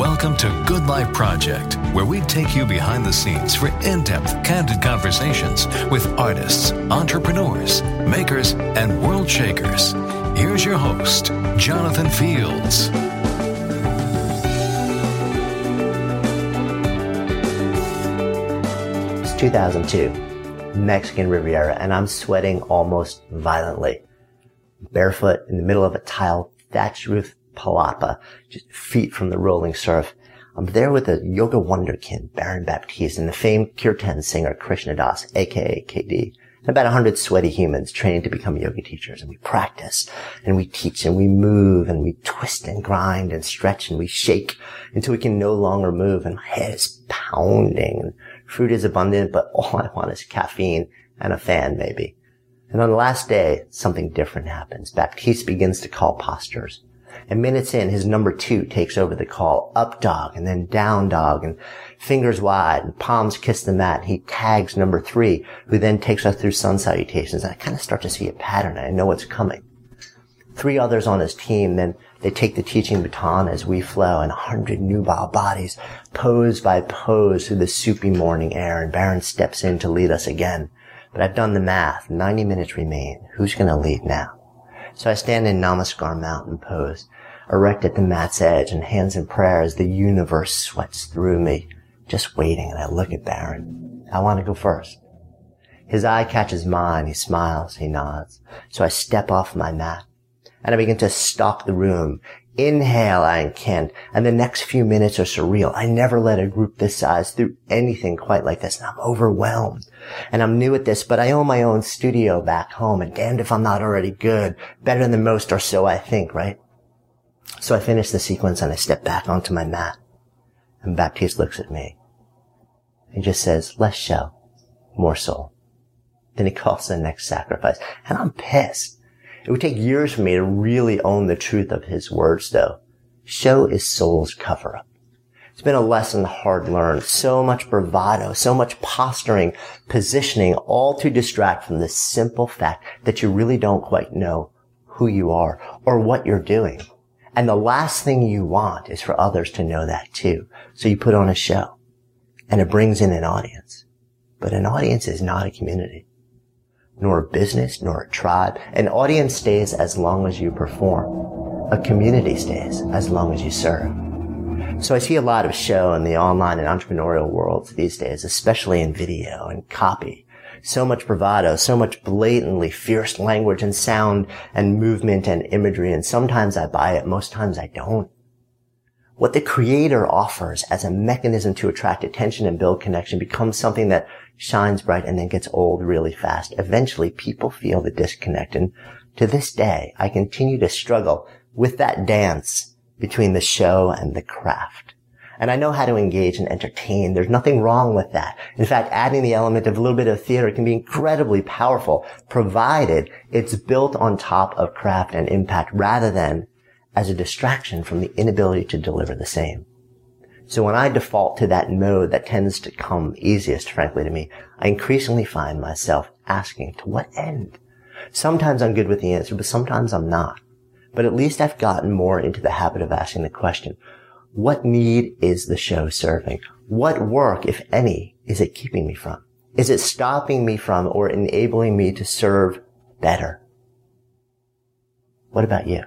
Welcome to Good Life Project, where we take you behind the scenes for in depth, candid conversations with artists, entrepreneurs, makers, and world shakers. Here's your host, Jonathan Fields. It's 2002, Mexican Riviera, and I'm sweating almost violently. Barefoot in the middle of a tile thatched roof palapa, just feet from the rolling surf. I'm there with the yoga wonderkind, Baron Baptiste, and the famed kirtan singer Krishna Das, aka KD. And about a hundred sweaty humans trained to become yoga teachers. And we practice and we teach and we move and we twist and grind and stretch and we shake until we can no longer move. And my head is pounding. Fruit is abundant, but all I want is caffeine and a fan maybe. And on the last day, something different happens. Baptiste begins to call postures. And minutes in, his number two takes over the call. Up dog and then down dog and fingers wide and palms kiss the mat. He tags number three, who then takes us through sun salutations. And I kind of start to see a pattern. I know what's coming. Three others on his team, then they take the teaching baton as we flow and a hundred nubile bodies pose by pose through the soupy morning air and Baron steps in to lead us again. But I've done the math. 90 minutes remain. Who's going to lead now? So I stand in Namaskar mountain pose, erect at the mat's edge and hands in prayer as the universe sweats through me, just waiting. And I look at Baron. I want to go first. His eye catches mine. He smiles. He nods. So I step off my mat and I begin to stalk the room. Inhale, I incant, and the next few minutes are surreal. I never led a group this size through anything quite like this, and I'm overwhelmed. And I'm new at this, but I own my own studio back home, and damned if I'm not already good. Better than most, or so I think, right? So I finish the sequence and I step back onto my mat. And Baptiste looks at me. He just says, less show, more soul. Then he calls the next sacrifice, and I'm pissed. It would take years for me to really own the truth of his words, though. Show is soul's cover up. It's been a lesson hard learned. So much bravado, so much posturing, positioning, all to distract from the simple fact that you really don't quite know who you are or what you're doing. And the last thing you want is for others to know that too. So you put on a show and it brings in an audience. But an audience is not a community nor a business, nor a tribe. An audience stays as long as you perform. A community stays as long as you serve. So I see a lot of show in the online and entrepreneurial worlds these days, especially in video and copy. So much bravado, so much blatantly fierce language and sound and movement and imagery. And sometimes I buy it. Most times I don't. What the creator offers as a mechanism to attract attention and build connection becomes something that shines bright and then gets old really fast. Eventually people feel the disconnect. And to this day, I continue to struggle with that dance between the show and the craft. And I know how to engage and entertain. There's nothing wrong with that. In fact, adding the element of a little bit of theater can be incredibly powerful, provided it's built on top of craft and impact rather than as a distraction from the inability to deliver the same. So when I default to that mode that tends to come easiest, frankly, to me, I increasingly find myself asking, to what end? Sometimes I'm good with the answer, but sometimes I'm not. But at least I've gotten more into the habit of asking the question, what need is the show serving? What work, if any, is it keeping me from? Is it stopping me from or enabling me to serve better? What about you?